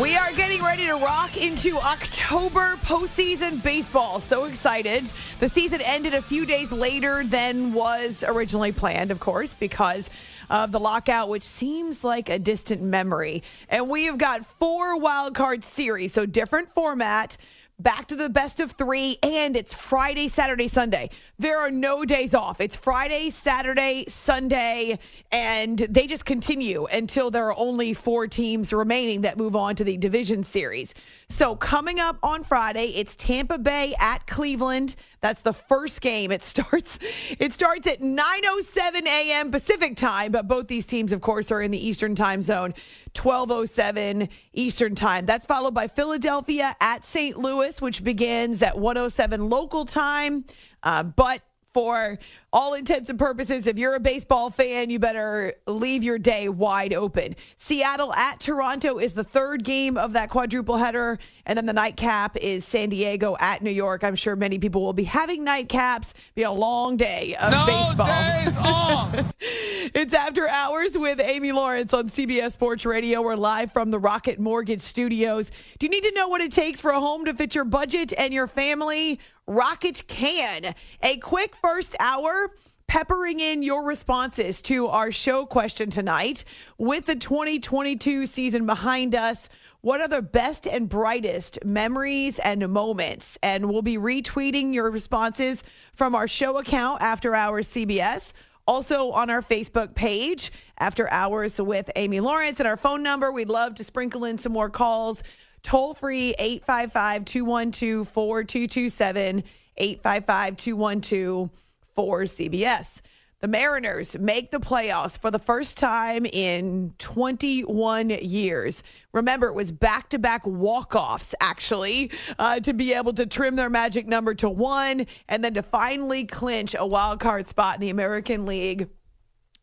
We are getting ready to rock into October postseason baseball. So excited. The season ended a few days later than was originally planned, of course, because of the lockout, which seems like a distant memory. And we have got four wild card series, so different format back to the best of three, and it's Friday, Saturday, Sunday. There are no days off. It's Friday, Saturday, Sunday, and they just continue until there are only four teams remaining that move on to the division series. So coming up on Friday, it's Tampa Bay at Cleveland. That's the first game. It starts it starts at 9:07 a.m. Pacific time, but both these teams of course are in the Eastern Time Zone, 12:07 Eastern Time. That's followed by Philadelphia at St. Louis, which begins at 107 local time. Uh, but for all intents and purposes, if you're a baseball fan, you better leave your day wide open. Seattle at Toronto is the third game of that quadruple header. And then the nightcap is San Diego at New York. I'm sure many people will be having nightcaps. Be a long day of no baseball. It's after hours with Amy Lawrence on CBS Sports Radio. We're live from the Rocket Mortgage Studios. Do you need to know what it takes for a home to fit your budget and your family? Rocket can. A quick first hour peppering in your responses to our show question tonight. With the 2022 season behind us, what are the best and brightest memories and moments? And we'll be retweeting your responses from our show account, After Hours CBS. Also on our Facebook page, After Hours with Amy Lawrence, and our phone number. We'd love to sprinkle in some more calls. Toll free 855 212 4227, 855 212 4CBS. The Mariners make the playoffs for the first time in 21 years. Remember, it was back to back walk offs, actually, uh, to be able to trim their magic number to one and then to finally clinch a wild card spot in the American League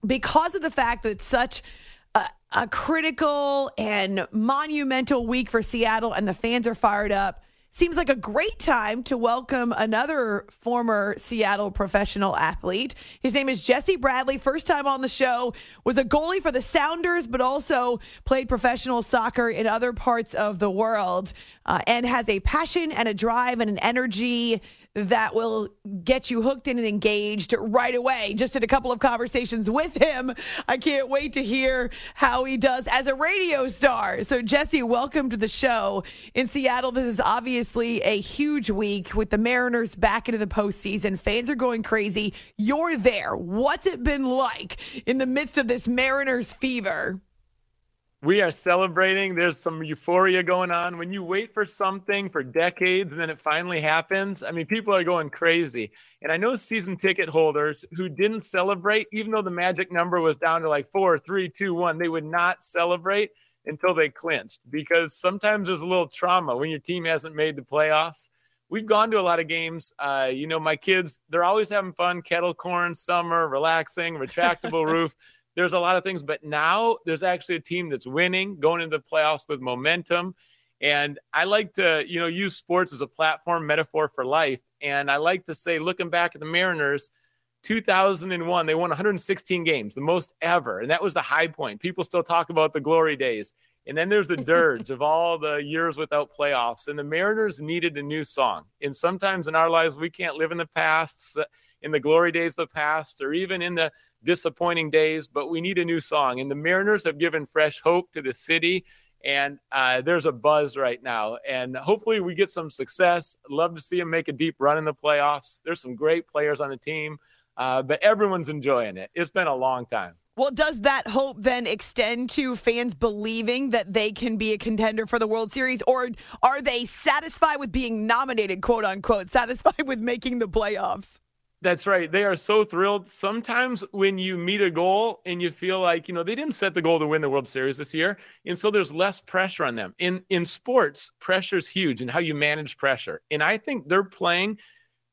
because of the fact that it's such a, a critical and monumental week for Seattle and the fans are fired up seems like a great time to welcome another former Seattle professional athlete. His name is Jesse Bradley. First time on the show, was a goalie for the Sounders, but also played professional soccer in other parts of the world uh, and has a passion and a drive and an energy that will get you hooked in and engaged right away. Just in a couple of conversations with him. I can't wait to hear how he does as a radio star. So, Jesse, welcome to the show. In Seattle, this is obviously a huge week with the Mariners back into the postseason. Fans are going crazy. You're there. What's it been like in the midst of this Mariners fever? We are celebrating. There's some euphoria going on. When you wait for something for decades and then it finally happens, I mean, people are going crazy. And I know season ticket holders who didn't celebrate, even though the magic number was down to like four, three, two, one, they would not celebrate until they clinched because sometimes there's a little trauma when your team hasn't made the playoffs. We've gone to a lot of games. Uh, you know, my kids, they're always having fun, kettle corn, summer, relaxing, retractable roof there's a lot of things, but now there's actually a team that's winning, going into the playoffs with momentum. And I like to, you know, use sports as a platform metaphor for life. And I like to say, looking back at the Mariners, 2001, they won 116 games, the most ever. And that was the high point. People still talk about the glory days. And then there's the dirge of all the years without playoffs. And the Mariners needed a new song. And sometimes in our lives, we can't live in the past, uh, in the glory days of the past, or even in the disappointing days, but we need a new song. And the Mariners have given fresh hope to the city. And uh, there's a buzz right now. And hopefully we get some success. Love to see them make a deep run in the playoffs. There's some great players on the team, uh, but everyone's enjoying it. It's been a long time. Well, does that hope then extend to fans believing that they can be a contender for the World Series, or are they satisfied with being nominated, quote unquote, satisfied with making the playoffs? That's right. They are so thrilled. Sometimes when you meet a goal and you feel like, you know, they didn't set the goal to win the World Series this year. And so there's less pressure on them. In in sports, pressure is huge and how you manage pressure. And I think they're playing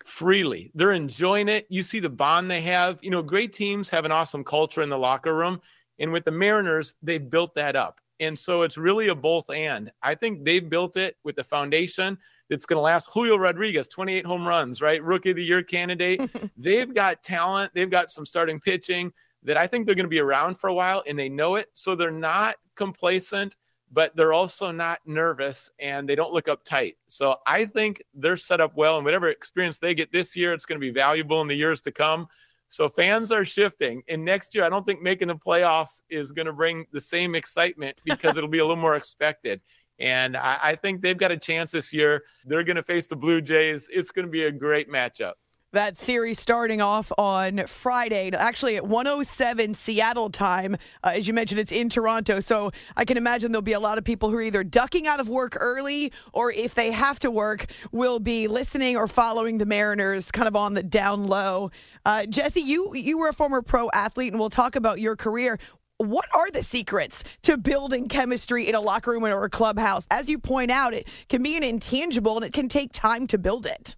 freely. They're enjoying it. You see the bond they have. You know, great teams have an awesome culture in the locker room. And with the Mariners, they've built that up. And so it's really a both and. I think they've built it with the foundation that's going to last. Julio Rodriguez, 28 home runs, right? Rookie of the year candidate. they've got talent. They've got some starting pitching that I think they're going to be around for a while and they know it. So they're not complacent but they're also not nervous and they don't look uptight. So I think they're set up well, and whatever experience they get this year, it's going to be valuable in the years to come. So fans are shifting. And next year, I don't think making the playoffs is going to bring the same excitement because it'll be a little more expected. And I, I think they've got a chance this year. They're going to face the Blue Jays. It's going to be a great matchup that series starting off on Friday, actually at 107 Seattle time. Uh, as you mentioned, it's in Toronto. So I can imagine there'll be a lot of people who are either ducking out of work early or if they have to work, will be listening or following the Mariners kind of on the down low. Uh, Jesse, you, you were a former pro athlete, and we'll talk about your career what are the secrets to building chemistry in a locker room or a clubhouse? As you point out, it can be an intangible and it can take time to build it.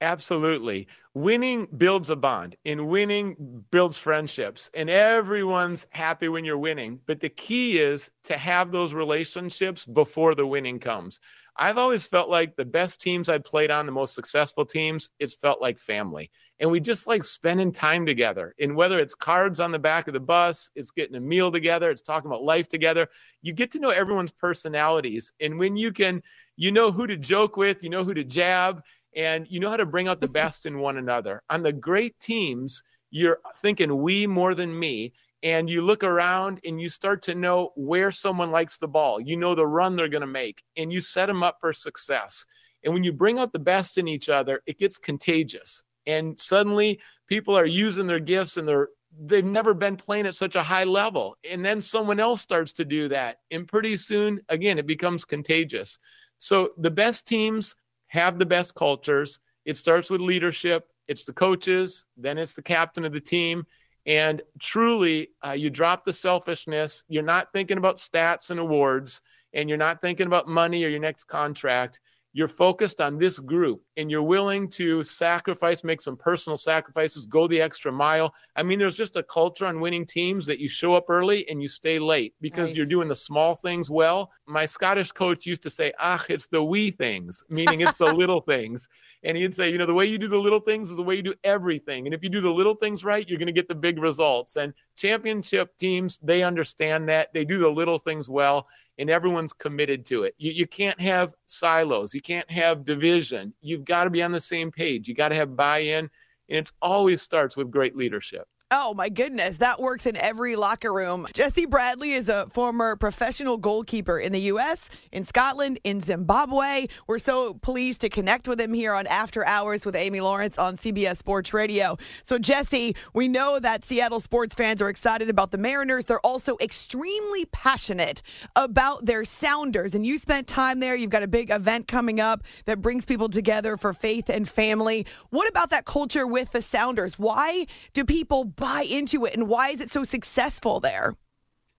Absolutely. Winning builds a bond, and winning builds friendships, and everyone's happy when you're winning. But the key is to have those relationships before the winning comes. I've always felt like the best teams I played on, the most successful teams, it's felt like family. And we just like spending time together. And whether it's cards on the back of the bus, it's getting a meal together, it's talking about life together, you get to know everyone's personalities. And when you can, you know who to joke with, you know who to jab, and you know how to bring out the best in one another. On the great teams, you're thinking we more than me. And you look around and you start to know where someone likes the ball. You know the run they're going to make, and you set them up for success. And when you bring out the best in each other, it gets contagious. And suddenly people are using their gifts and they're they've never been playing at such a high level. And then someone else starts to do that. And pretty soon, again, it becomes contagious. So the best teams have the best cultures. It starts with leadership, it's the coaches, then it's the captain of the team. And truly, uh, you drop the selfishness. You're not thinking about stats and awards, and you're not thinking about money or your next contract you're focused on this group and you're willing to sacrifice, make some personal sacrifices, go the extra mile. I mean, there's just a culture on winning teams that you show up early and you stay late because nice. you're doing the small things well. My Scottish coach used to say, ah, it's the wee things, meaning it's the little things. And he'd say, you know, the way you do the little things is the way you do everything. And if you do the little things right, you're going to get the big results. And championship teams, they understand that. They do the little things well and everyone's committed to it. You, you can't have silos, you can't have division. You've got to be on the same page, you got to have buy in, and it always starts with great leadership. Oh my goodness, that works in every locker room. Jesse Bradley is a former professional goalkeeper in the U.S., in Scotland, in Zimbabwe. We're so pleased to connect with him here on After Hours with Amy Lawrence on CBS Sports Radio. So, Jesse, we know that Seattle sports fans are excited about the Mariners. They're also extremely passionate about their Sounders. And you spent time there. You've got a big event coming up that brings people together for faith and family. What about that culture with the Sounders? Why do people buy into it and why is it so successful there?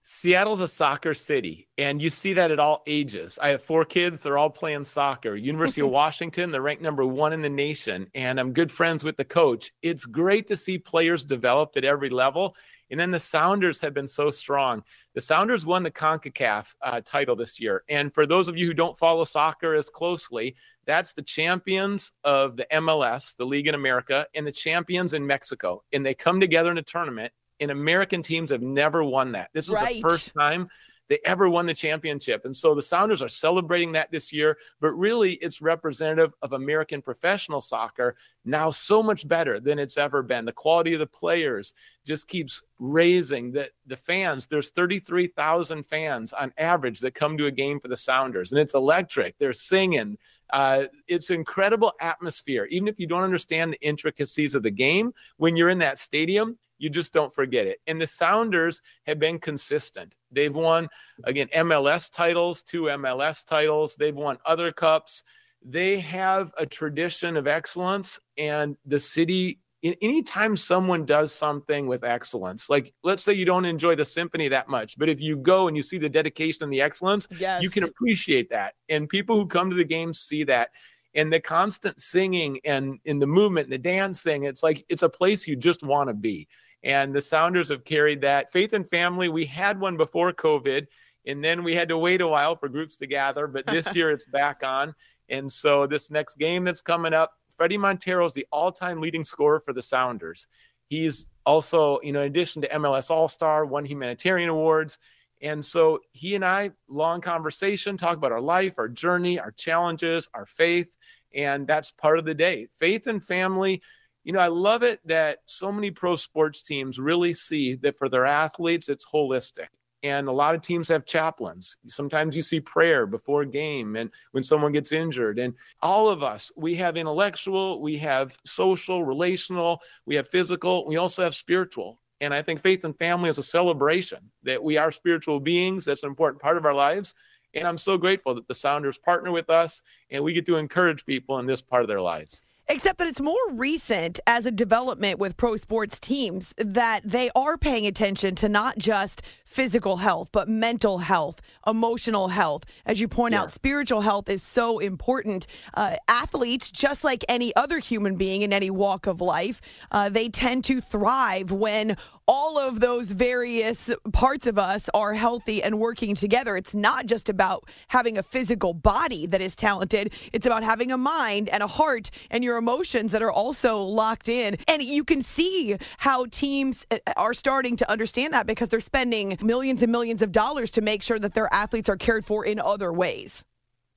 Seattle's a soccer city, and you see that at all ages. I have four kids, they're all playing soccer. University of Washington, they're ranked number one in the nation, and I'm good friends with the coach. It's great to see players developed at every level. And then the Sounders have been so strong. The Sounders won the CONCACAF uh, title this year. And for those of you who don't follow soccer as closely, that's the champions of the MLS, the league in America, and the champions in Mexico. And they come together in a tournament, and American teams have never won that. This is right. the first time they ever won the championship. And so the Sounders are celebrating that this year, but really it's representative of American professional soccer now so much better than it's ever been. The quality of the players just keeps raising. The, the fans, there's 33,000 fans on average that come to a game for the Sounders, and it's electric. They're singing. Uh, it's incredible atmosphere. Even if you don't understand the intricacies of the game, when you're in that stadium, you just don't forget it. And the Sounders have been consistent. They've won, again, MLS titles, two MLS titles. They've won other cups. They have a tradition of excellence, and the city anytime someone does something with excellence, like let's say you don't enjoy the symphony that much, but if you go and you see the dedication and the excellence, yes. you can appreciate that. And people who come to the games see that. And the constant singing and in the movement and the dancing, it's like it's a place you just want to be. And the Sounders have carried that. Faith and Family, we had one before COVID, and then we had to wait a while for groups to gather, but this year it's back on. And so this next game that's coming up, Fredy Montero is the all-time leading scorer for the Sounders. He's also, you know, in addition to MLS All-Star, won humanitarian awards. And so he and I, long conversation, talk about our life, our journey, our challenges, our faith. And that's part of the day. Faith and family. You know, I love it that so many pro sports teams really see that for their athletes, it's holistic. And a lot of teams have chaplains. Sometimes you see prayer before a game and when someone gets injured. And all of us we have intellectual we have social relational we have physical we also have spiritual. And i think faith and family is a celebration that we are spiritual beings. That's an important part of our lives. And i'm so grateful that the sounders partner with us and we get to encourage people in this part of their lives Except that it's more recent as a development with pro sports teams that they are paying attention to not just physical health, but mental health, emotional health. As you point yeah. out, spiritual health is so important. Uh, athletes, just like any other human being in any walk of life, uh, they tend to thrive when all of those various parts of us are healthy and working together. It's not just about having a physical body that is talented, it's about having a mind and a heart and your emotions that are also locked in. And you can see how teams uh, are starting to understand that because they're spending millions and millions of dollars to make sure that their athletes are cared for in other ways.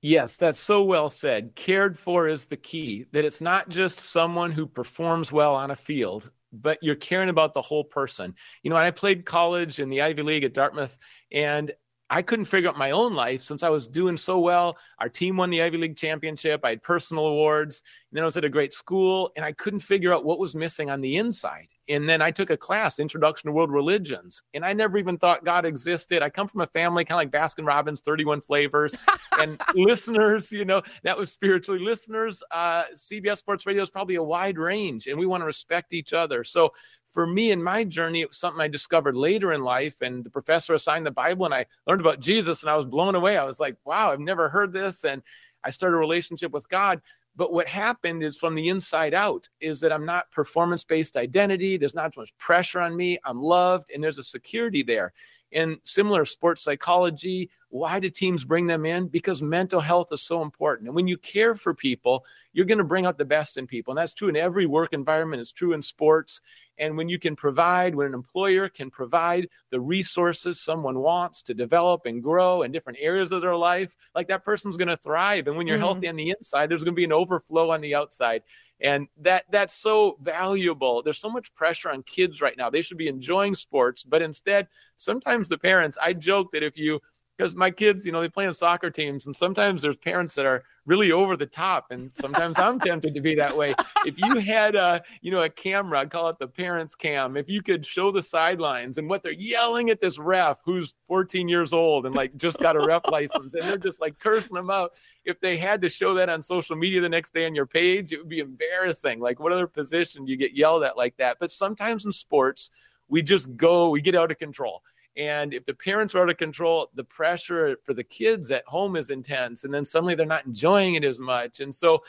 Yes, that's so well said. Cared for is the key, that it's not just someone who performs well on a field, but you're caring about the whole person. You know, I played college in the Ivy League at Dartmouth, and I couldn't figure out my own life since I was doing so well. Our team won the Ivy League championship. I had personal awards. And then I was at a great school, and I couldn't figure out what was missing on the inside. And then I took a class, Introduction to World Religions, and I never even thought God existed. I come from a family kind of like Baskin Robbins, 31 flavors. and listeners, you know, that was spiritually listeners. Uh, CBS Sports Radio is probably a wide range, and we want to respect each other. So for me in my journey, it was something I discovered later in life. And the professor assigned the Bible, and I learned about Jesus, and I was blown away. I was like, wow, I've never heard this. And I started a relationship with God. But what happened is from the inside out is that I'm not performance based identity. There's not so much pressure on me. I'm loved and there's a security there. In similar sports psychology, why do teams bring them in? Because mental health is so important. And when you care for people, you're going to bring out the best in people. And that's true in every work environment, it's true in sports. And when you can provide, when an employer can provide the resources someone wants to develop and grow in different areas of their life, like that person's going to thrive. And when you're mm-hmm. healthy on the inside, there's going to be an overflow on the outside. And that that's so valuable. There's so much pressure on kids right now. They should be enjoying sports, but instead, sometimes the parents, I joke that if you because my kids, you know, they play in soccer teams, and sometimes there's parents that are really over the top, and sometimes I'm tempted to be that way. If you had a, you know, a camera, I'd call it the parents' cam. If you could show the sidelines and what they're yelling at this ref who's 14 years old and like just got a ref license, and they're just like cursing them out. If they had to show that on social media the next day on your page, it would be embarrassing. Like, what other position you get yelled at like that? But sometimes in sports, we just go, we get out of control and if the parents are out of control, the pressure for the kids at home is intense. And then suddenly they're not enjoying it as much. And so,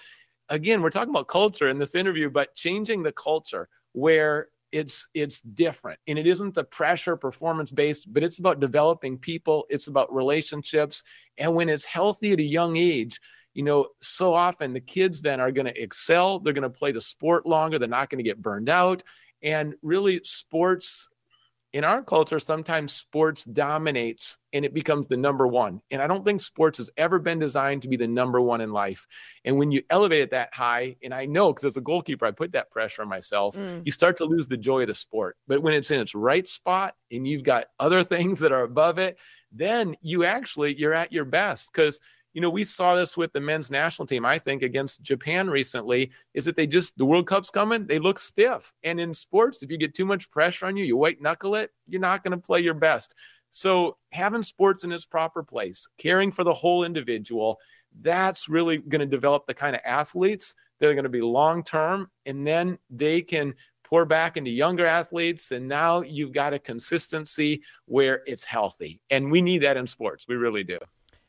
again, we're talking about culture in this interview, but changing the culture where it's it's different and it isn't the pressure performance based but it's about developing people it's about relationships and when it's healthy at a young age you know so often the kids then are going to excel they're going to play the sport longer they're not going to get burned out and really sports in our culture, sometimes sports dominates and it becomes the number one. And I don't think sports has ever been designed to be the number one in life. And when you elevate it that high, and I know because as a goalkeeper, I put that pressure on myself, mm. you start to lose the joy of the sport. But when it's in its right spot and you've got other things that are above it, then you actually you're at your best because you know, we saw this with the men's national team, I think, against Japan recently, is that they just, the World Cup's coming, they look stiff. And in sports, if you get too much pressure on you, you white knuckle it, you're not going to play your best. So having sports in its proper place, caring for the whole individual, that's really going to develop the kind of athletes that are going to be long term. And then they can pour back into younger athletes. And now you've got a consistency where it's healthy. And we need that in sports. We really do.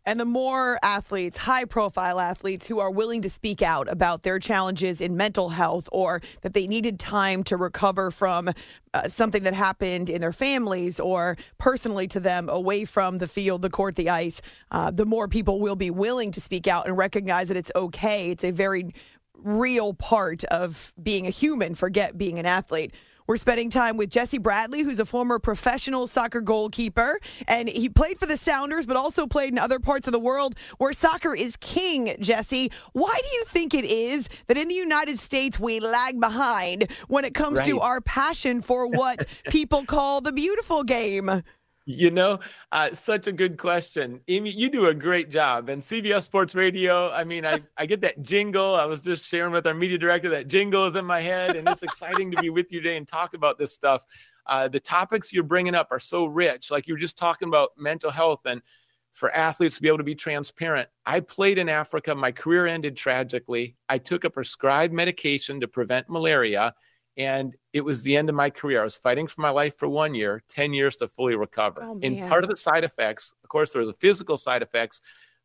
And the more athletes, high profile athletes who are willing to speak out about their challenges in mental health or that they needed time to recover from uh, something that happened in their families or personally to them away from the field, the court, the ice, uh, the more people will be willing to speak out and recognize that it's okay. It's a very real part of being a human, forget being an athlete. We're spending time with Jesse Bradley, who's a former professional soccer goalkeeper. And he played for the Sounders, but also played in other parts of the world where soccer is king, Jesse. Why do you think it is that in the United States we lag behind when it comes right. to our passion for what people call the beautiful game? You know, uh, such a good question. Amy, you do a great job. And CBS Sports Radio, I mean, I, I get that jingle. I was just sharing with our media director that jingle is in my head. And it's exciting to be with you today and talk about this stuff. Uh, the topics you're bringing up are so rich. Like you were just talking about mental health and for athletes to be able to be transparent. I played in Africa. My career ended tragically. I took a prescribed medication to prevent malaria and it was the end of my career. I was fighting for my life for one year, 10 years to fully recover. Oh, and part of the side effects, of course, there was a physical side effects,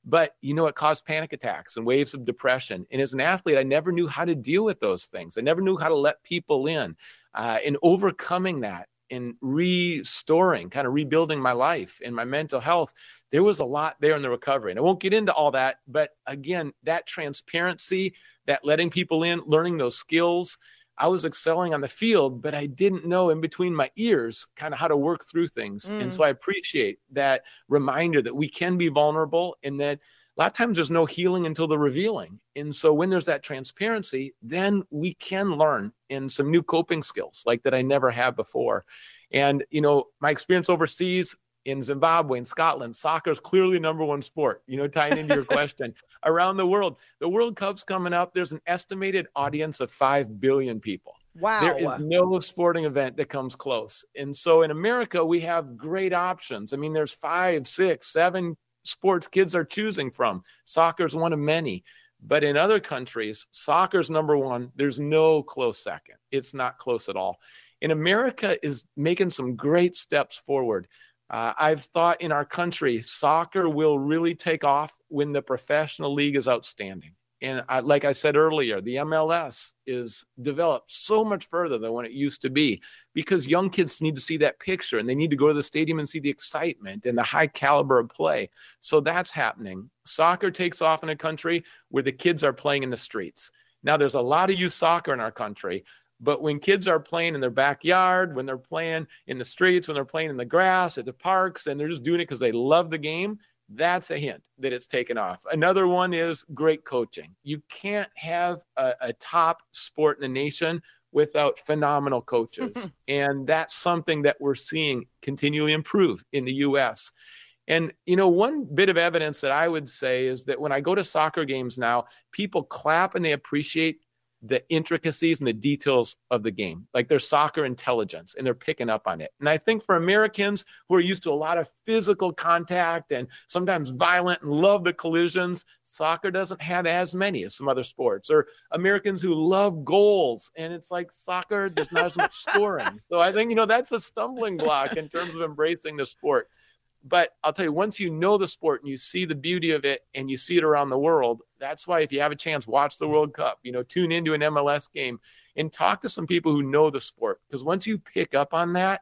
but you know, it caused panic attacks and waves of depression. And as an athlete, I never knew how to deal with those things. I never knew how to let people in. Uh, and overcoming that and restoring, kind of rebuilding my life and my mental health, there was a lot there in the recovery. And I won't get into all that, but again, that transparency, that letting people in, learning those skills, I was excelling on the field, but I didn't know in between my ears kind of how to work through things. Mm. And so I appreciate that reminder that we can be vulnerable and that a lot of times there's no healing until the revealing. And so when there's that transparency, then we can learn in some new coping skills like that I never had before. And, you know, my experience overseas, in Zimbabwe in Scotland, soccer is clearly number one sport. You know, tying into your question, around the world, the World Cup's coming up. There's an estimated audience of five billion people. Wow. There is no sporting event that comes close. And so in America, we have great options. I mean, there's five, six, seven sports kids are choosing from. Soccer is one of many. But in other countries, soccer's number one. There's no close second. It's not close at all. In America is making some great steps forward. Uh, I've thought in our country, soccer will really take off when the professional league is outstanding. And I, like I said earlier, the MLS is developed so much further than when it used to be because young kids need to see that picture and they need to go to the stadium and see the excitement and the high caliber of play. So that's happening. Soccer takes off in a country where the kids are playing in the streets. Now, there's a lot of youth soccer in our country, but when kids are playing in their backyard, when they're playing in the streets, when they're playing in the grass at the parks, and they're just doing it because they love the game, that's a hint that it's taken off. Another one is great coaching. You can't have a, a top sport in the nation without phenomenal coaches. and that's something that we're seeing continually improve in the US. And, you know, one bit of evidence that I would say is that when I go to soccer games now, people clap and they appreciate the intricacies and the details of the game, like their soccer intelligence, and they're picking up on it. And I think for Americans who are used to a lot of physical contact and sometimes violent and love the collisions, soccer doesn't have as many as some other sports. Or Americans who love goals, and it's like soccer, there's not as much scoring. So I think, you know, that's a stumbling block in terms of embracing the sport. But I'll tell you, once you know the sport and you see the beauty of it and you see it around the world, that's why if you have a chance, watch the World Cup, you know, tune into an MLS game and talk to some people who know the sport. Because once you pick up on that,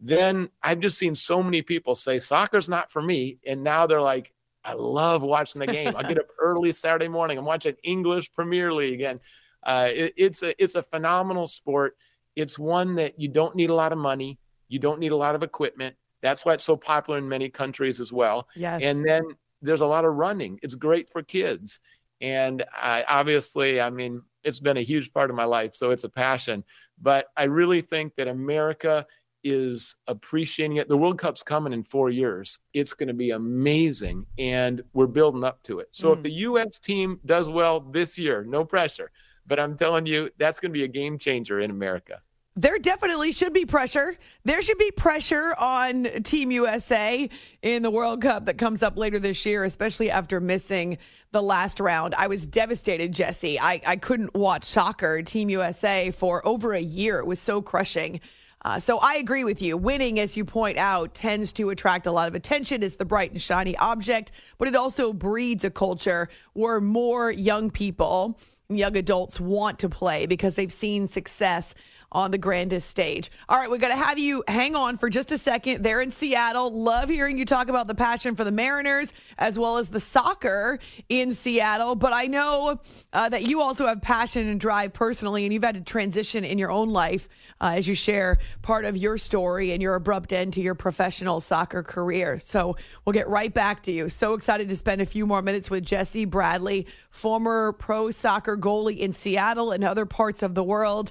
then I've just seen so many people say soccer's not for me. And now they're like, I love watching the game. I get up early Saturday morning. I'm watching English Premier League, and uh, it, it's a it's a phenomenal sport. It's one that you don't need a lot of money, you don't need a lot of equipment. That's why it's so popular in many countries as well. Yes. And then there's a lot of running. It's great for kids. And I, obviously, I mean, it's been a huge part of my life. So it's a passion. But I really think that America is appreciating it. The World Cup's coming in four years. It's going to be amazing, and we're building up to it. So mm. if the U.S. team does well this year, no pressure. But I'm telling you, that's going to be a game changer in America there definitely should be pressure. There should be pressure on Team USA in the World Cup that comes up later this year, especially after missing the last round. I was devastated, Jesse. I, I couldn't watch soccer, Team USA, for over a year. It was so crushing. Uh, so I agree with you. Winning, as you point out, tends to attract a lot of attention. It's the bright and shiny object, but it also breeds a culture where more young people, young adults want to play because they've seen success on the grandest stage. All right, we're going to have you hang on for just a second there in Seattle. Love hearing you talk about the passion for the Mariners as well as the soccer in Seattle. But I know uh, that you also have passion and drive personally, and you've had to transition in your own life uh, as you share part of your story and your abrupt end to your professional soccer career. So we'll get right back to you. So excited to spend a few more minutes with Jesse Bradley, former pro soccer goalie in Seattle and other parts of the world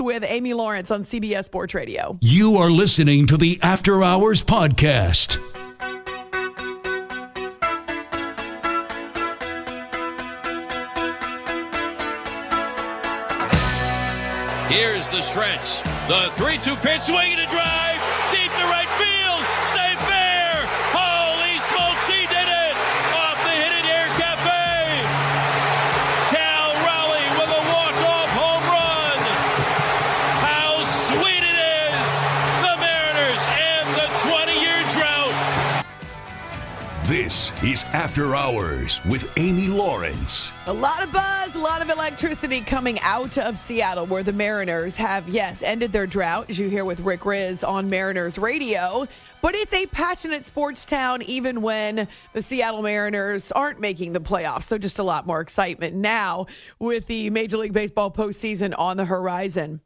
With Amy Lawrence on CBS Sports Radio. You are listening to the After Hours Podcast. Here's the stretch. The 3 2 pitch, swinging a drive, is After Hours with Amy Lawrence. A lot of buzz, a lot of electricity coming out of Seattle, where the Mariners have, yes, ended their drought, as you hear with Rick Rizzs on Mariners Radio. But it's a passionate sports town, even when the Seattle Mariners aren't making the playoffs. So just a lot more excitement now with the Major League Baseball postseason on the horizon.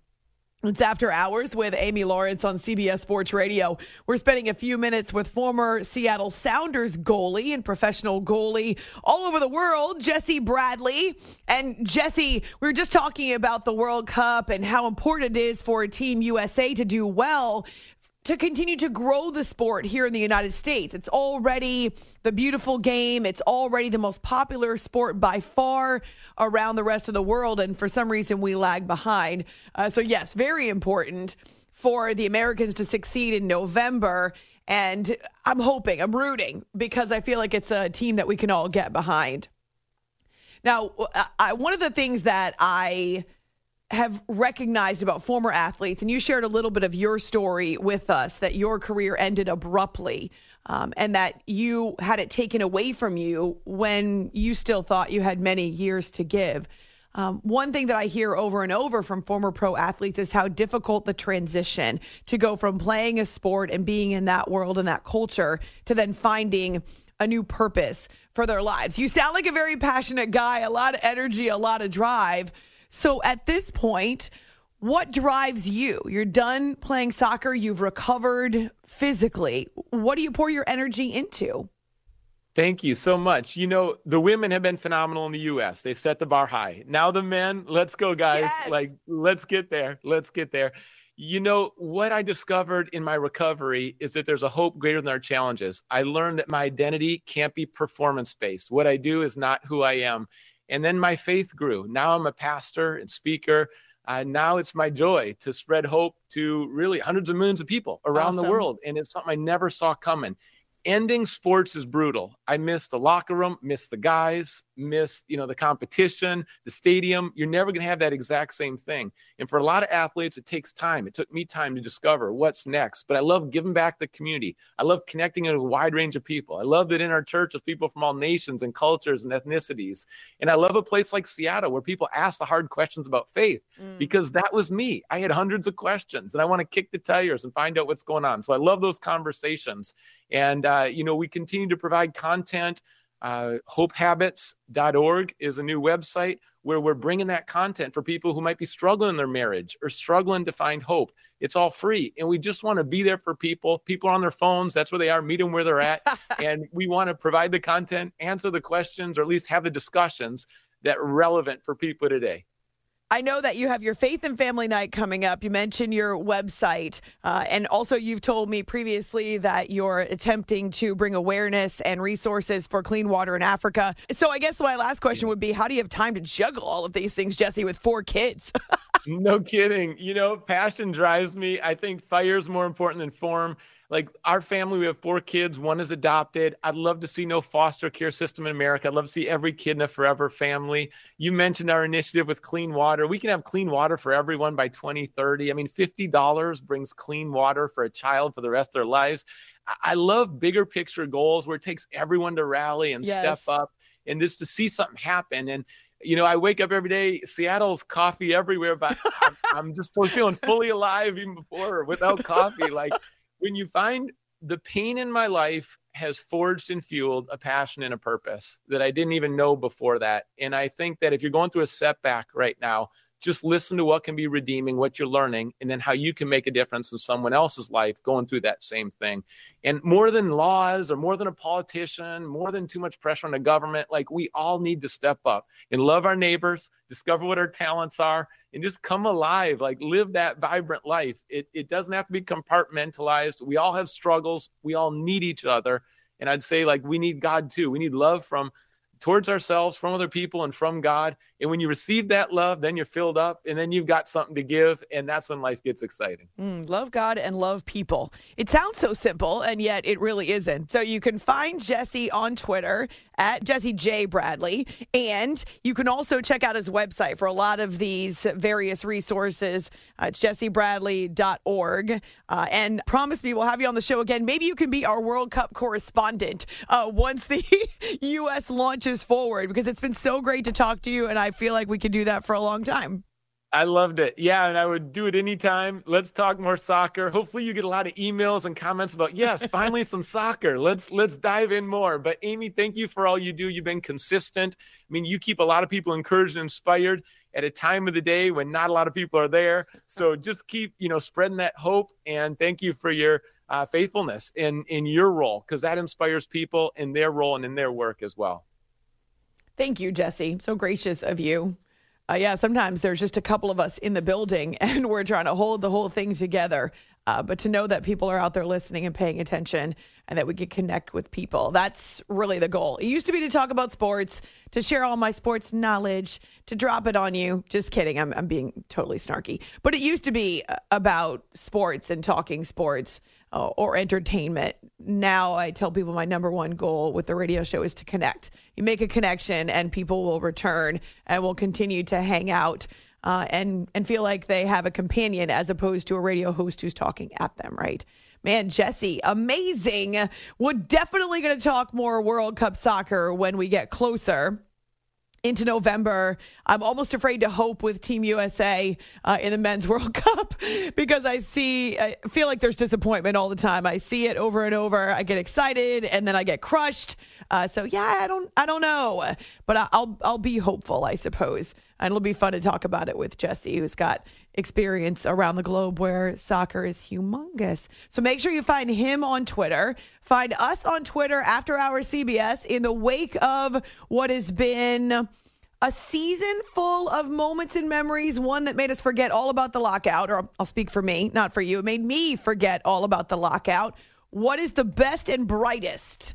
It's after hours with Amy Lawrence on CBS Sports Radio. We're spending a few minutes with former Seattle Sounders goalie and professional goalie all over the world, Jesse Bradley. And Jesse, we were just talking about the World Cup and how important it is for Team USA to do well to continue to grow the sport here in the United States. It's already the beautiful game. It's already the most popular sport by far around the rest of the world. And for some reason, we lag behind. Uh, so, yes, very important for the Americans to succeed in November. And I'm hoping, I'm rooting because I feel like it's a team that we can all get behind. Now, I, one of the things that I have recognized about former athletes, and you shared a little bit of your story with us that your career ended abruptly um, and that you had it taken away from you when you still thought you had many years to give. Um, one thing that I hear over and over from former pro athletes is how difficult the transition to go from playing a sport and being in that world and that culture to then finding a new purpose for their lives. You sound like a very passionate guy, a lot of energy, a lot of drive. So at this point, what drives you? You're done playing soccer, you've recovered physically. What do you pour your energy into? Thank you so much. You know, the women have been phenomenal in the U.S. They've set the bar high. Now the men, let's go, guys. Yes. Like, let's get there. Let's get there. You know, what I discovered in my recovery is that there's a hope greater than our challenges. I learned that my identity can't be performance based. What I do is not who I am. And then my faith grew. Now I'm a pastor and speaker. Uh, now it's my joy to spread hope to really hundreds of millions of people around the world. And it's something I never saw coming ending sports is brutal. I miss the locker room, miss the guys, miss, you know, the competition, the stadium. You're never going to have that exact same thing. And for a lot of athletes, it takes time. It took me time to discover what's next. But I love giving back the community. I love connecting with a wide range of people. I love that in our church there's people from all nations and cultures and ethnicities. And I love a place like Seattle where people ask the hard questions about faith because that was me. I had hundreds of questions and I want to kick the tires and find out what's going on. So I love those conversations. And, uh, you know, we continue to provide content. Uh, hopehabits.org is a new website where we're bringing that content for people who might be struggling in their marriage or struggling to find hope. It's all free. And we just want to be there for people. People are on their phones. That's where they are. Meet them where they're at. and we want to provide the content, answer the questions, or at least have the discussions that are relevant for people today. I know that you have your Faith and Family Night coming up. You mentioned your website. Uh, and also, you've told me previously that you're attempting to bring awareness and resources for clean water in Africa. So, I guess my last question would be how do you have time to juggle all of these things, Jesse, with four kids? no kidding. You know, passion drives me. I think fire is more important than form. Like our family, we have four kids. One is adopted. I'd love to see no foster care system in America. I'd love to see every kid in a forever family. You mentioned our initiative with clean water. We can have clean water for everyone by 2030. I mean, $50 brings clean water for a child for the rest of their lives. I- love bigger picture goals where it takes everyone to rally and Yes. step up and just to see something happen. And you know, I wake up every day. Seattle's coffee everywhere, but I'm, I'm just feeling fully alive even before without coffee. Like when you find the pain in my life has forged and fueled a passion and a purpose that I didn't even know before that. And I think that if you're going through a setback right now, just listen to what can be redeeming, what you're learning, and then how you can make a difference in someone else's life going through that same thing. And more than laws or more than a politician, more than too much pressure on the government, like we all need to step up and love our neighbors, discover what our talents are, and just come alive, like live that vibrant life. It, it doesn't have to be compartmentalized. We all have struggles, we all need each other. And I'd say, like, we need God too. We need love from towards ourselves, from other people, and from God. And when you receive that love, then you're filled up and then you've got something to give. And that's when life gets exciting. Mm, love God and love people. It sounds so simple, and yet it really isn't. So you can find Jesse on Twitter at Jesse J. Bradley, and you can also check out his website for a lot of these various resources. Uh, it's jessebradley.org. Uh, and promise me we'll have you on the show again. Maybe you can be our World Cup correspondent uh, once the U.S. launches forward, because it's been so great to talk to you, and I feel like we could do that for a long time. I loved it. Yeah, and I would do it anytime. Let's talk more soccer. Hopefully you get a lot of emails and comments about, yes, finally some soccer. Let's let's dive in more. But Amy, thank you for all you do. You've been consistent. I mean, you keep a lot of people encouraged and inspired at a time of the day when not a lot of people are there. So just keep, you know, spreading that hope and thank you for your uh, faithfulness in in your role because that inspires people in their role and in their work as well. Thank you, Jesse. So gracious of you. Uh, yeah, sometimes there's just a couple of us in the building and we're trying to hold the whole thing together. Uh, but to know that people are out there listening and paying attention and that we can connect with people, that's really the goal. It used to be to talk about sports, to share all my sports knowledge, to drop it on you. Just kidding. I'm, I'm being totally snarky. But it used to be uh, about sports and talking sports uh, or entertainment. Now I tell people my number one goal with the radio show is to connect. You make a connection, and people will return and will continue to hang out uh, and and feel like they have a companion as opposed to a radio host who's talking at them. Right. Man, Jesse, amazing. We're definitely going to talk more World Cup soccer when we get closer into November. I'm almost afraid to hope with Team USA uh, in the Men's World Cup because I see, I feel like there's disappointment all the time. I see it over and over. I get excited and then I get crushed. Uh, so yeah, I don't, I don't know, but I- I'll, I'll be hopeful, I suppose. And it'll be fun to talk about it with Jesse, who's got experience around the globe where soccer is humongous. So make sure you find him on Twitter. Find us on Twitter After Hours CBS in the wake of what has been a season full of moments and memories, one that made us forget all about the lockout, or I'll speak for me, not for you. It made me forget all about the lockout. What is the best and brightest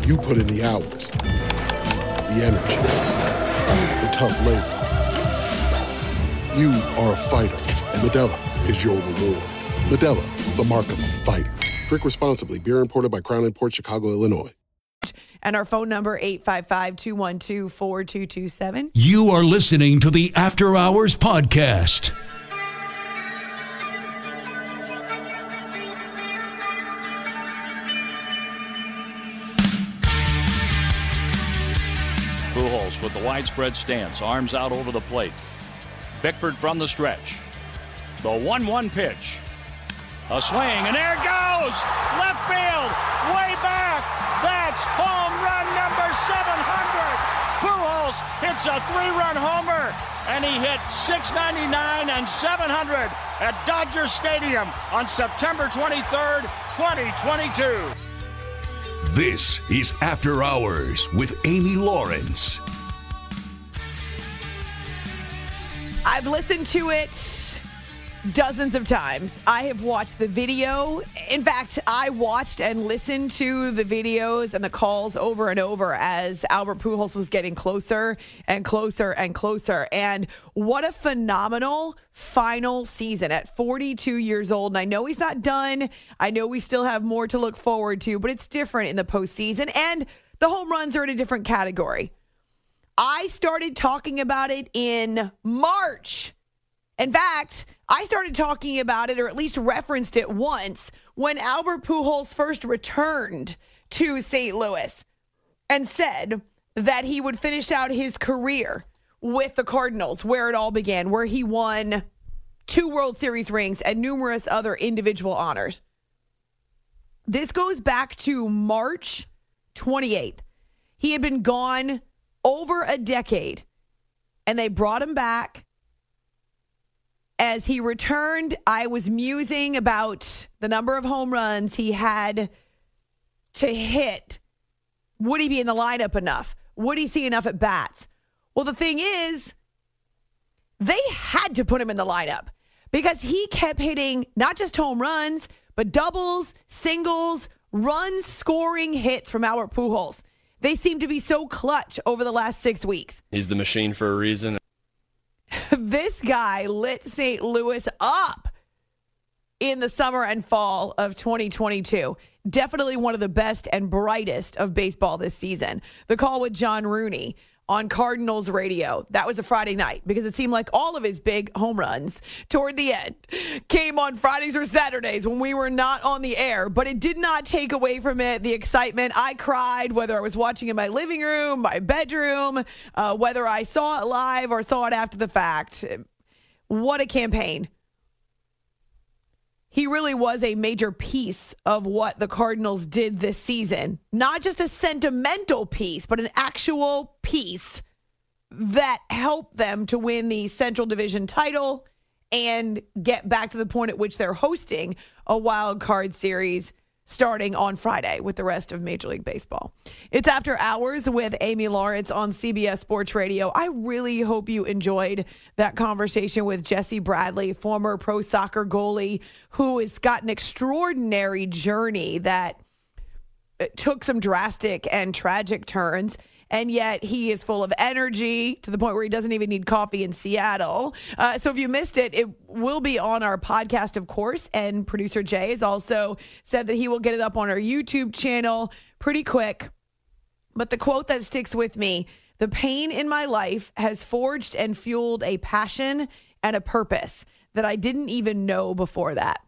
You put in the hours, the energy, the tough labor. You are a fighter, and Modelo is your reward. Modelo, the mark of a fighter. Drink responsibly. Beer imported by Crown Imports Chicago, Illinois. And our phone number 855-212-4227. You are listening to the After Hours Podcast. With the widespread stance, arms out over the plate. Bickford from the stretch. The 1 1 pitch. A swing, and there goes! Left field, way back! That's home run number 700! Pujols hits a three run homer, and he hit 699 and 700 at Dodger Stadium on September 23rd, 2022. This is After Hours with Amy Lawrence. I've listened to it dozens of times. I have watched the video. In fact, I watched and listened to the videos and the calls over and over as Albert Pujols was getting closer and closer and closer. And what a phenomenal final season at 42 years old. And I know he's not done. I know we still have more to look forward to, but it's different in the postseason. And the home runs are in a different category. I started talking about it in March. In fact, I started talking about it, or at least referenced it once, when Albert Pujols first returned to St. Louis and said that he would finish out his career with the Cardinals, where it all began, where he won two World Series rings and numerous other individual honors. This goes back to March 28th. He had been gone over a decade, and they brought him back as he returned, I was musing about the number of home runs he had to hit. Would he be in the lineup enough? Would he see enough at bats? Well, the thing is, they had to put him in the lineup because he kept hitting not just home runs, but doubles, singles, runs scoring hits from Albert Pujols. They seem to be so clutch over the last six weeks. He's the machine for a reason. this guy lit St. Louis up in the summer and fall of 2022. Definitely one of the best and brightest of baseball this season. The call with John Rooney on Cardinals radio. That was a Friday night because it seemed like all of his big home runs toward the end came on Fridays or Saturdays when we were not on the air, but it did not take away from it the excitement. I cried whether I was watching in my living room, my bedroom, uh, whether I saw it live or saw it after the fact. What a campaign he really was a major piece of what the Cardinals did this season. Not just a sentimental piece, but an actual piece that helped them to win the Central Division title and get back to the point at which they're hosting a wild card series starting on Friday with the rest of Major League Baseball. It's After Hours with Amy Lawrence on CBS Sports Radio. I really hope you enjoyed that conversation with Jesse Bradley, former pro soccer goalie, who has got an extraordinary journey that uh, took some drastic and tragic turns and yet he is full of energy to the point where he doesn't even need coffee in Seattle. Uh, so if you missed it, it will be on our podcast, of course. And producer Jay has also said that he will get it up on our YouTube channel pretty quick. But the quote that sticks with me the pain in my life has forged and fueled a passion and a purpose that I didn't even know before that.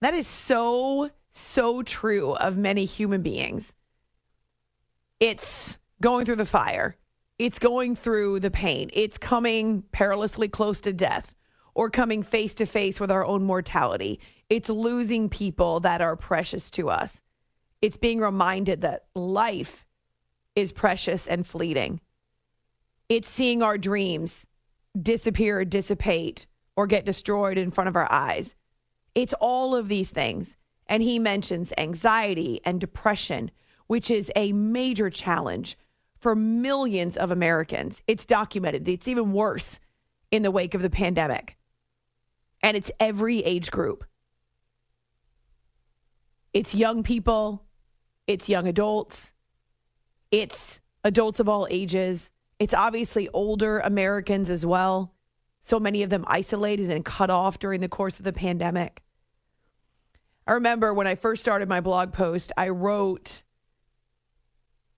That is so, so true of many human beings. It's going through the fire. It's going through the pain. It's coming perilously close to death or coming face to face with our own mortality. It's losing people that are precious to us. It's being reminded that life is precious and fleeting. It's seeing our dreams disappear, dissipate, or get destroyed in front of our eyes. It's all of these things. And he mentions anxiety and depression, which is a major challenge for millions of Americans. It's documented. It's even worse in the wake of the pandemic. And it's every age group. It's young people, it's young adults, it's adults of all ages. It's obviously older Americans as well. So many of them isolated and cut off during the course of the pandemic. I remember when I first started my blog post, I wrote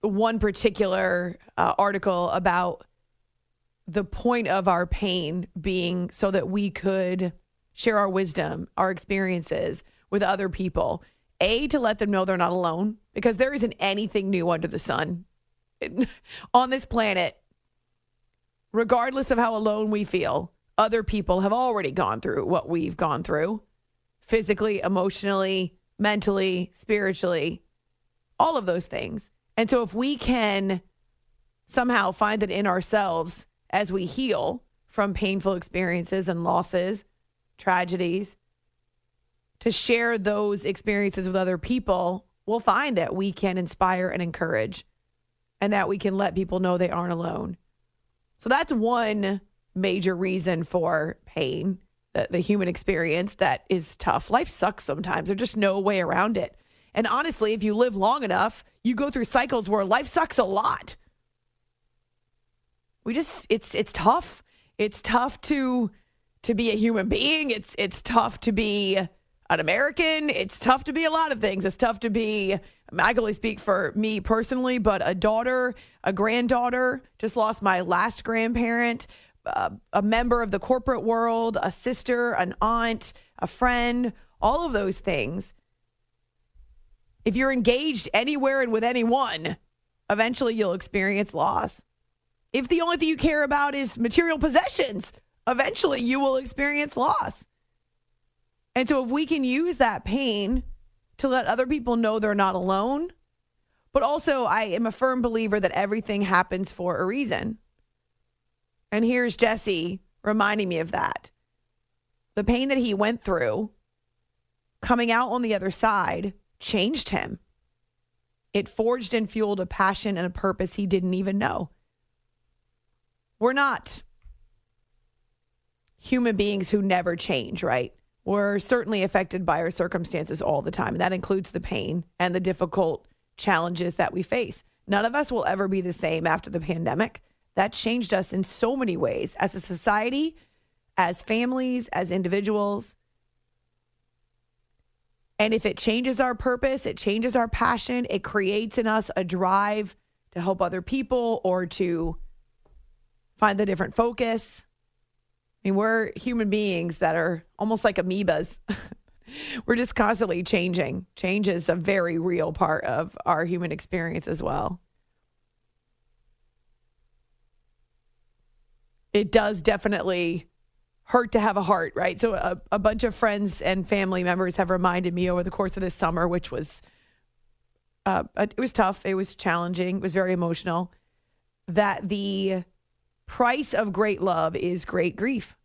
one particular uh, article about the point of our pain being so that we could share our wisdom, our experiences with other people. A, to let them know they're not alone because there isn't anything new under the sun on this planet. Regardless of how alone we feel, other people have already gone through what we've gone through physically, emotionally, mentally, spiritually, all of those things. And so if we can somehow find it in ourselves as we heal from painful experiences and losses, tragedies, to share those experiences with other people, we'll find that we can inspire and encourage and that we can let people know they aren't alone. So that's one major reason for pain, the, the human experience that is tough. Life sucks sometimes. There's just no way around it. And honestly, if you live long enough, you go through cycles where life sucks a lot. We just it's it's tough. It's tough to to be a human being. It's it's tough to be an American. It's tough to be a lot of things. It's tough to be I can only speak for me personally, but a daughter, a granddaughter, just lost my last grandparent, uh, a member of the corporate world, a sister, an aunt, a friend, all of those things if you're engaged anywhere and with anyone, eventually you'll experience loss. If the only thing you care about is material possessions, eventually you will experience loss. And so if we can use that pain to let other people know they're not alone, but also I am a firm believer that everything happens for a reason. And here's Jesse reminding me of that. The pain that he went through coming out on the other side changed him. It forged and fueled a passion and a purpose he didn't even know. We're not human beings who never change, right? We're certainly affected by our circumstances all the time. And that includes the pain and the difficult challenges that we face. None of us will ever be the same after the pandemic. That changed us in so many ways as a society, as families, as individuals. And if it changes our purpose, it changes our passion, it creates in us a drive to help other people or to find the different focus. I mean, we're human beings that are almost like amoebas. we're just constantly changing. Change is a very real part of our human experience as well. It does definitely hurt to have a heart, right? So a, a bunch of friends and family members have reminded me over the course of this summer, which was uh, it was tough, it was challenging, it was very emotional, that the price of great love is great grief.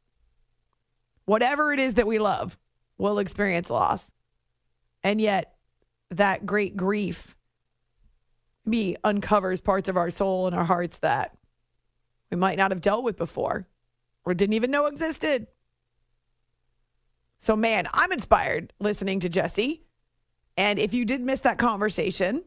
Whatever it is that we love, will experience loss. And yet, that great grief me uncovers parts of our soul and our hearts that we might not have dealt with before or didn't even know existed. So, man, I'm inspired listening to Jesse. And if you did miss that conversation,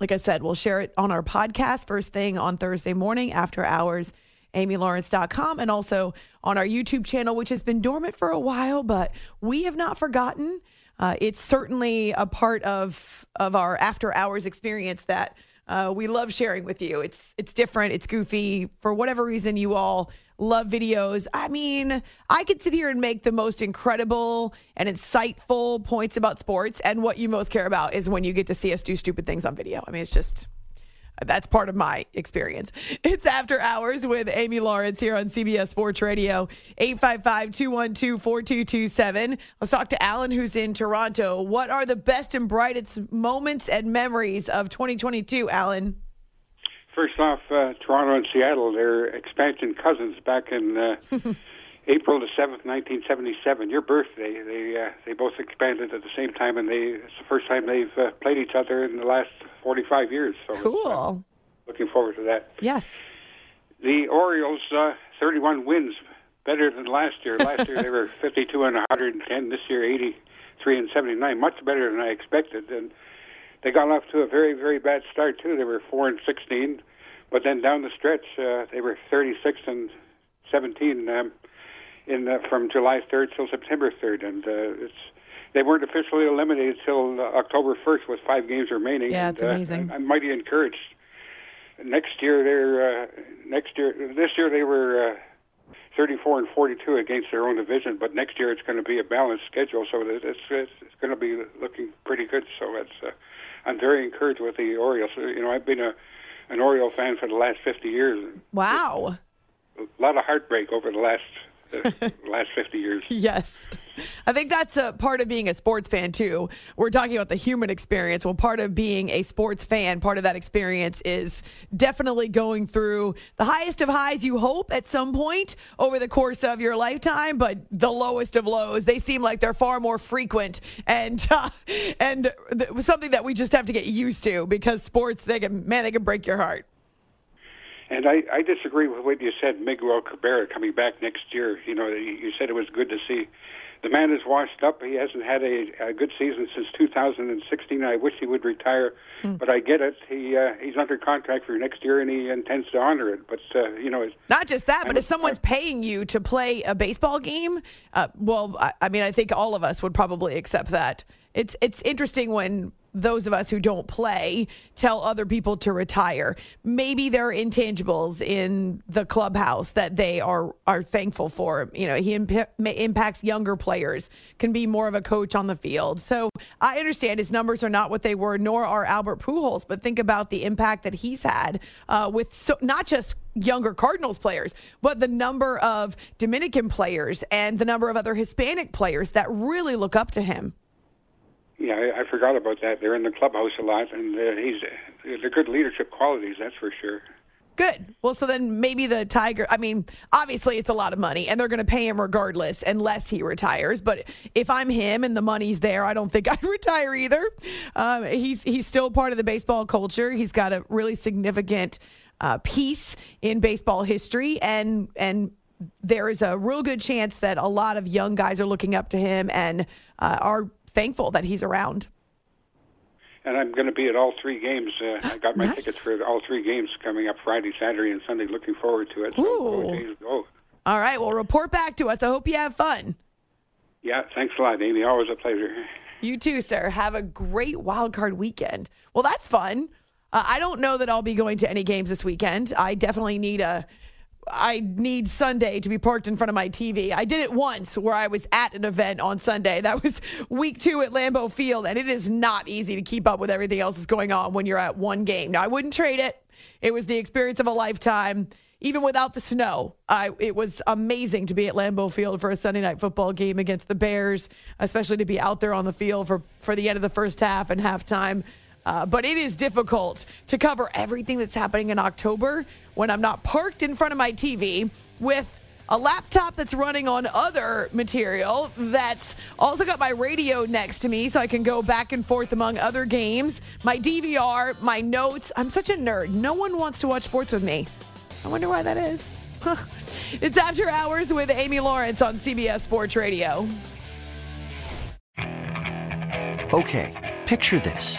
like I said, we'll share it on our podcast first thing on Thursday morning after hours, amylawrence.com, and also on our YouTube channel, which has been dormant for a while, but we have not forgotten. Uh, it's certainly a part of of our after hours experience that uh, we love sharing with you. It's it's different, it's goofy. For whatever reason, you all love videos. I mean, I could sit here and make the most incredible and insightful points about sports, and what you most care about is when you get to see us do stupid things on video. I mean, it's just that's part of my experience. It's After Hours with Amy Lawrence here on CBS Sports Radio, 855 212 4227. Let's talk to Alan, who's in Toronto. What are the best and brightest moments and memories of 2022, Alan? First off, uh, Toronto and Seattle, they're expansion cousins back in uh, April the seventh, nineteen seventy-seven. Your birthday, they uh, they both expanded at the same time, and they it's the first time they've uh, played each other in the last forty-five years. So cool. Uh, looking forward to that. Yes. The Orioles, uh, thirty-one wins, better than last year. Last year they were fifty-two and one hundred and ten. This year, eighty-three and seventy-nine. Much better than I expected, and they got off to a very, very bad start too. They were four and sixteen, but then down the stretch uh, they were thirty-six and seventeen um, in uh, from July third till September third, and uh, it's they weren't officially eliminated till uh, October first with five games remaining. Yeah, and, amazing. Uh, I'm mighty encouraged. Next year they're uh, next year this year they were. Uh, 34 and 42 against their own division, but next year it's going to be a balanced schedule, so it's it's, it's going to be looking pretty good. So it's uh, I'm very encouraged with the Orioles. You know, I've been a an Oriole fan for the last 50 years. Wow. A lot of heartbreak over the last the uh, last 50 years. Yes. I think that's a part of being a sports fan too. We're talking about the human experience. Well, part of being a sports fan, part of that experience is definitely going through the highest of highs you hope at some point over the course of your lifetime, but the lowest of lows. They seem like they're far more frequent and uh, and th- something that we just have to get used to because sports they can man they can break your heart. And I, I disagree with what you said, Miguel Cabrera coming back next year. You know, you said it was good to see. The man is washed up. He hasn't had a, a good season since 2016. I wish he would retire, Hmm. but I get it. He uh, he's under contract for next year, and he intends to honor it. But uh, you know, it's, Not just that, but I'm- if someone's paying you to play a baseball game, uh, well, I, I mean, I think all of us would probably accept that. It's it's interesting when those of us who don't play tell other people to retire. Maybe there are intangibles in the clubhouse that they are are thankful for. You know, he imp- impacts younger players, can be more of a coach on the field. So I understand his numbers are not what they were, nor are Albert Pujols. But think about the impact that he's had uh, with so, not just younger Cardinals players, but the number of Dominican players and the number of other Hispanic players that really look up to him. Yeah, I, I forgot about that. They're in the clubhouse a lot, and uh, he's they're good leadership qualities, that's for sure. Good. Well, so then maybe the Tiger. I mean, obviously it's a lot of money, and they're going to pay him regardless, unless he retires. But if I'm him and the money's there, I don't think I'd retire either. Um, he's he's still part of the baseball culture. He's got a really significant uh, piece in baseball history, and and there is a real good chance that a lot of young guys are looking up to him and uh, are thankful that he's around. And I'm going to be at all three games. Uh, I got my Nice. tickets for all three games coming up Friday, Saturday, and Sunday. Looking forward to it. So Ooh. go, All right. Well, report back to us. I hope you have fun. Yeah, thanks a lot, Amy. Always a pleasure. You too, sir. Have a great wild card weekend. Well, that's fun. Uh, I don't know that I'll be going to any games this weekend. I definitely need a. I need Sunday to be parked in front of my TV. I did it once where I was at an event on Sunday. That was week two at Lambeau Field, and it is not easy to keep up with everything else that's going on when you're at one game. Now, I wouldn't trade it. It was the experience of a lifetime even without the snow. I, it was amazing to be at Lambeau Field for a Sunday night football game against the Bears, especially to be out there on the field for, for the end of the first half and halftime. Uh, but it is difficult to cover everything that's happening in October when I'm not parked in front of my TV with a laptop that's running on other material that's also got my radio next to me so I can go back and forth among other games, my DVR, my notes. I'm such a nerd. No one wants to watch sports with me. I wonder why that is. it's After Hours with Amy Lawrence on CBS Sports Radio. Okay, picture this.